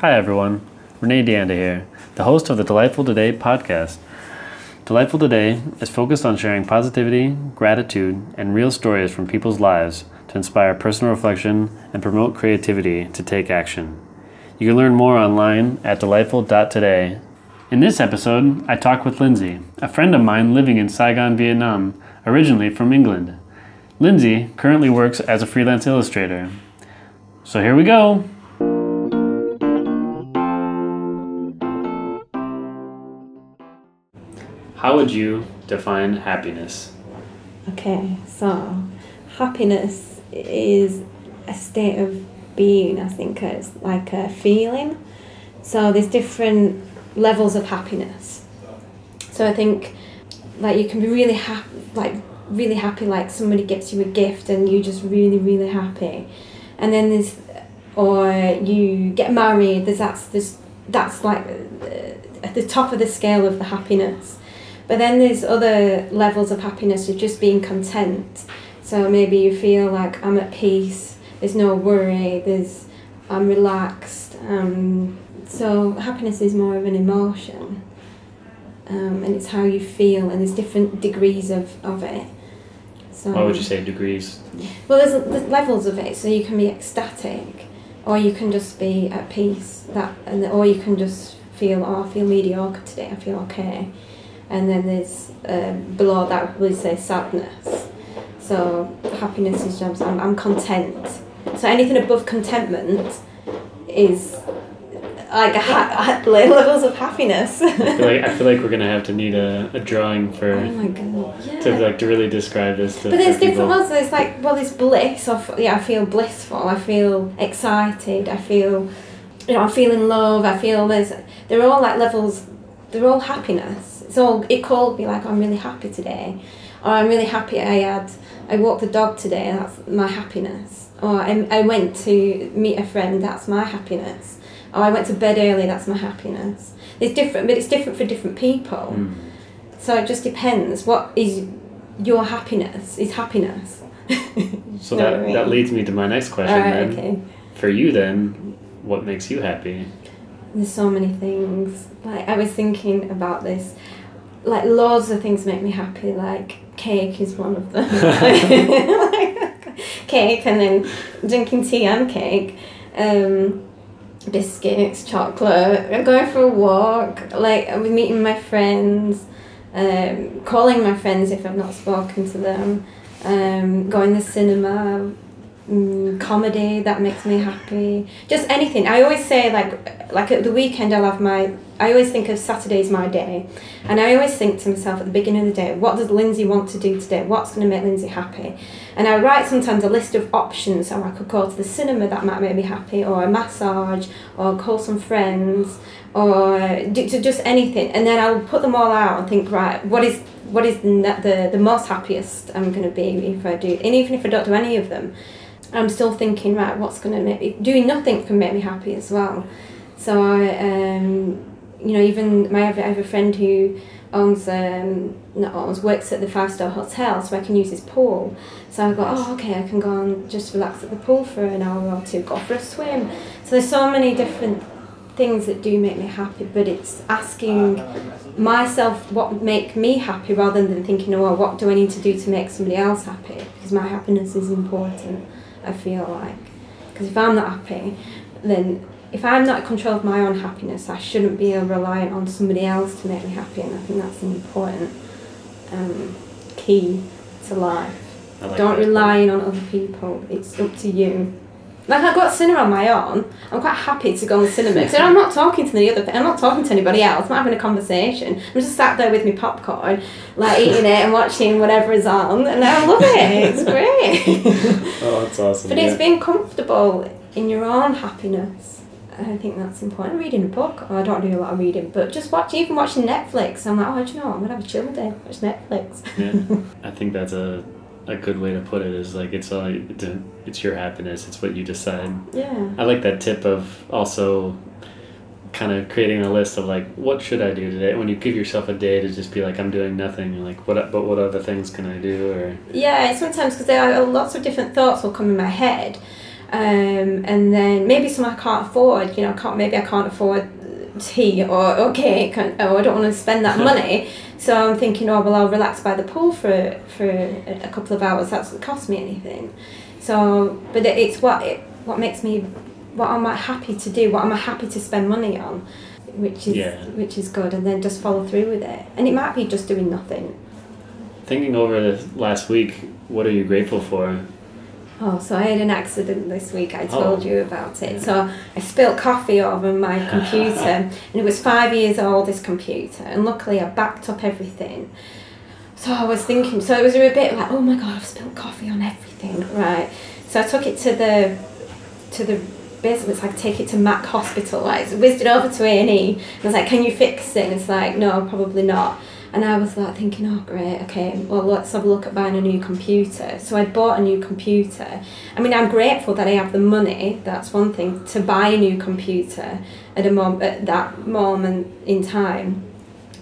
Hi, everyone. Renee Deanda here, the host of the Delightful Today podcast. Delightful Today is focused on sharing positivity, gratitude, and real stories from people's lives to inspire personal reflection and promote creativity to take action. You can learn more online at delightful.today. In this episode, I talk with Lindsey, a friend of mine living in Saigon, Vietnam, originally from England. Lindsey currently works as a freelance illustrator. So here we go. How would you define happiness? Okay, so happiness is a state of being, I think uh, it's like a feeling. So there's different levels of happiness. So I think like you can be really happy like really happy like somebody gives you a gift and you're just really, really happy. And then there's or you get married, there's that's this that's like uh, at the top of the scale of the happiness. But then there's other levels of happiness of just being content. So maybe you feel like I'm at peace. There's no worry. There's I'm relaxed. Um, so happiness is more of an emotion, um, and it's how you feel, and there's different degrees of, of it. So What would you say degrees? well, there's, there's levels of it. So you can be ecstatic, or you can just be at peace. That and or you can just feel oh I feel mediocre today. I feel okay, and then there's um, below that we say sadness. So happiness is just I'm, I'm content. So anything above contentment is like ha- levels of happiness. I feel like, I feel like we're gonna have to need a, a drawing oh for my god! Yeah. to like to really describe this. To, But there's different ones. There's like, well, there's bliss. Of, yeah, I feel blissful. I feel excited. I feel, you know, I feel in love. I feel there's, they're all like levels. They're all happiness. All. It could be like I'm really happy today, or I'm really happy I had. I walked the dog today. That's my happiness. Or I, I went to meet a friend. That's my happiness. Or I went to bed early. That's my happiness. It's different, but it's different for different people. Mm. So it just depends. What is your happiness? Is happiness. So that I mean? that leads me to my next question. Alright, then. okay. For you, then, what makes you happy? There's so many things. Like I was thinking about this. Like loads of things make me happy. Like cake is one of them. Like cake and then drinking tea and cake. Um, biscuits, chocolate, going for a walk, like meeting my friends, um, calling my friends if I've not spoken to them, um, going to the cinema, mm, comedy that makes me happy. Just anything. I always say like like at the weekend I'll have my. I always think of Saturday's my day, and I always think to myself at the beginning of the day, what does Lindsey want to do today? What's going to make Lindsey happy? And I write sometimes a list of options. So I could go to the cinema that might make me happy, or a massage, or call some friends, or do, just anything. And then I'll put them all out and think, right, what is what is the the, the most happiest I'm going to be if I do, and even if I don't do any of them, I'm still thinking, right, what's going to make me doing nothing can make me happy as well. So I, um, you know, even my I have a friend who owns um, not owns works at the five star hotel, so I can use his pool. So I go, oh, okay, I can go and just relax at the pool for an hour or two, go for a swim. So there's so many different things that do make me happy, but it's asking myself what would make me happy rather than thinking, oh, what do I need to do to make somebody else happy? Because my happiness is important. I feel like, because if I'm not happy, then if I'm not in control of my own happiness, I shouldn't be reliant on somebody else to make me happy, and I think that's an important um, key to life. Like Don't rely on other people. It's up to you. Like I've got cinema on my own. I'm quite happy to go on the cinema because I'm not talking to the other. I'm not talking to anybody else. I'm not having a conversation. I'm just sat there with my popcorn, like eating it and watching whatever is on, and I love it. It's great. Oh, that's awesome. but it's being comfortable in your own happiness. I think that's important. Reading a book. Oh, I don't do a lot of reading, but just watch. Even watching Netflix. I'm like, oh, do you know? what? I'm gonna have a chill day. Watch Netflix. yeah, I think that's a a good way to put it. Is like it's all it's, your happiness. It's what you decide. Yeah. I like that tip of also kind of creating a list of like what should I do today. When you give yourself a day to just be like I'm doing nothing. You're like what but what other things can I do or Yeah, sometimes because there are lots of different thoughts will come in my head, Um, and then maybe some I can't afford. You know, I can't maybe I can't afford tea or, or cake, or I don't want to spend that money. So I'm thinking, oh well, I'll relax by the pool for for a, a couple of hours. That doesn't cost me anything. So, but it- it's what it, what makes me, what am I happy to do? What am I happy to spend money on? Which is Yeah. which is good, and then just follow through with it. And it might be just doing nothing. Thinking over this last week, what are you grateful for? Oh, so I had an accident this week. I oh. told Oh. you about it. So I spilt coffee over my computer, and it was five years old. This computer, and luckily I backed up everything. So I was thinking. So it was a bit like, oh my god, I've spilled coffee on everything, right? So I took it to the, to the. Basically, it's like take it to Mac Hospital. Like, whizzed it over to A and E. I was like, can you fix it? And it's like, no, probably not. And I was like thinking, oh great, okay, well let's have a look at buying a new computer. So I bought a new computer. I mean, I'm grateful that I have the money. That's one thing to buy a new computer at a mom at that moment in time.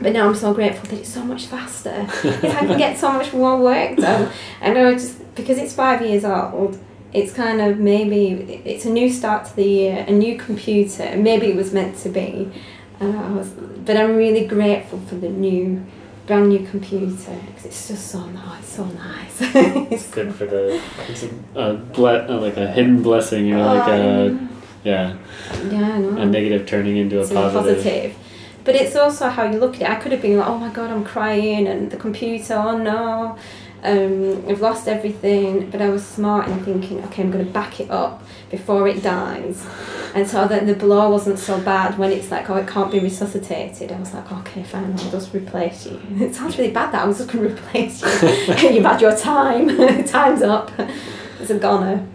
But now I'm so grateful that it's so much faster. I can get so much more work done. And I just because it's five years old. It's kind of maybe it's a new start to the year, a new computer. Maybe it was meant to be. And I was, but I'm really grateful for the new, brand new computer because it's just so nice, so nice. It's good for the. It's a, a ble- uh, like a hidden blessing. You're like a yeah, yeah, I know. a negative turning into It's a positive. positive. But it's also how you look at it. I could have been like, oh my god, I'm crying, and the computer, oh no, um, I've lost everything. But I was smart in thinking, okay, I'm going to back it up before it dies. And so that the blow wasn't so bad when it's like, oh, it can't be resuscitated. I was like, okay, fine, I'll just replace you. It sounds really bad that I was just going to replace you. You've had your time, time's up. It's a goner.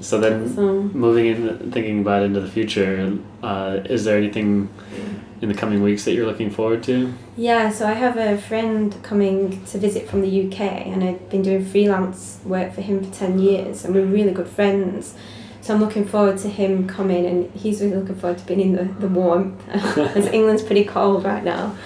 So then, So. moving in, thinking about into the future, uh, is there anything in the coming weeks that you're looking forward to? Yeah, so I have a friend coming to visit from the UK, and I've been doing freelance work for him for 10 years, and we're really good friends. So I'm looking forward to him coming, and he's really looking forward to being in the, the warmth, because England's pretty cold right now.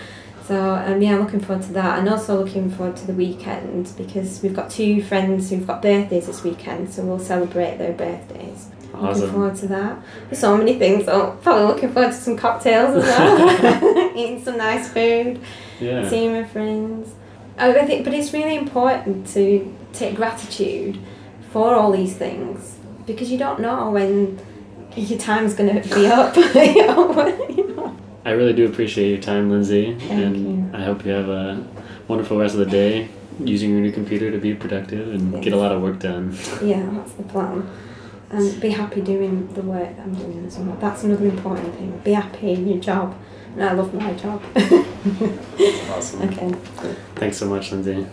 So um, yeah, I'm looking forward to that, and also looking forward to the weekend because we've got two friends who've got birthdays this weekend, so we'll celebrate their birthdays. Looking forward to that. There's so many things. So probably looking forward to some cocktails as well, eating some nice food Yeah. seeing my friends. I think, but it's really important to take gratitude for all these things because you don't know when your time's going to be up. you know, you know. I really do appreciate your time, Lindsey, Thank and I hope you have a wonderful rest of the day using your new computer to be productive and get a lot of work done. Yeah, that's the plan. And be happy doing the work I'm doing as well. That's another important thing. Be happy in your job. And I love my job. Awesome. okay. Thanks so much, Lindsey.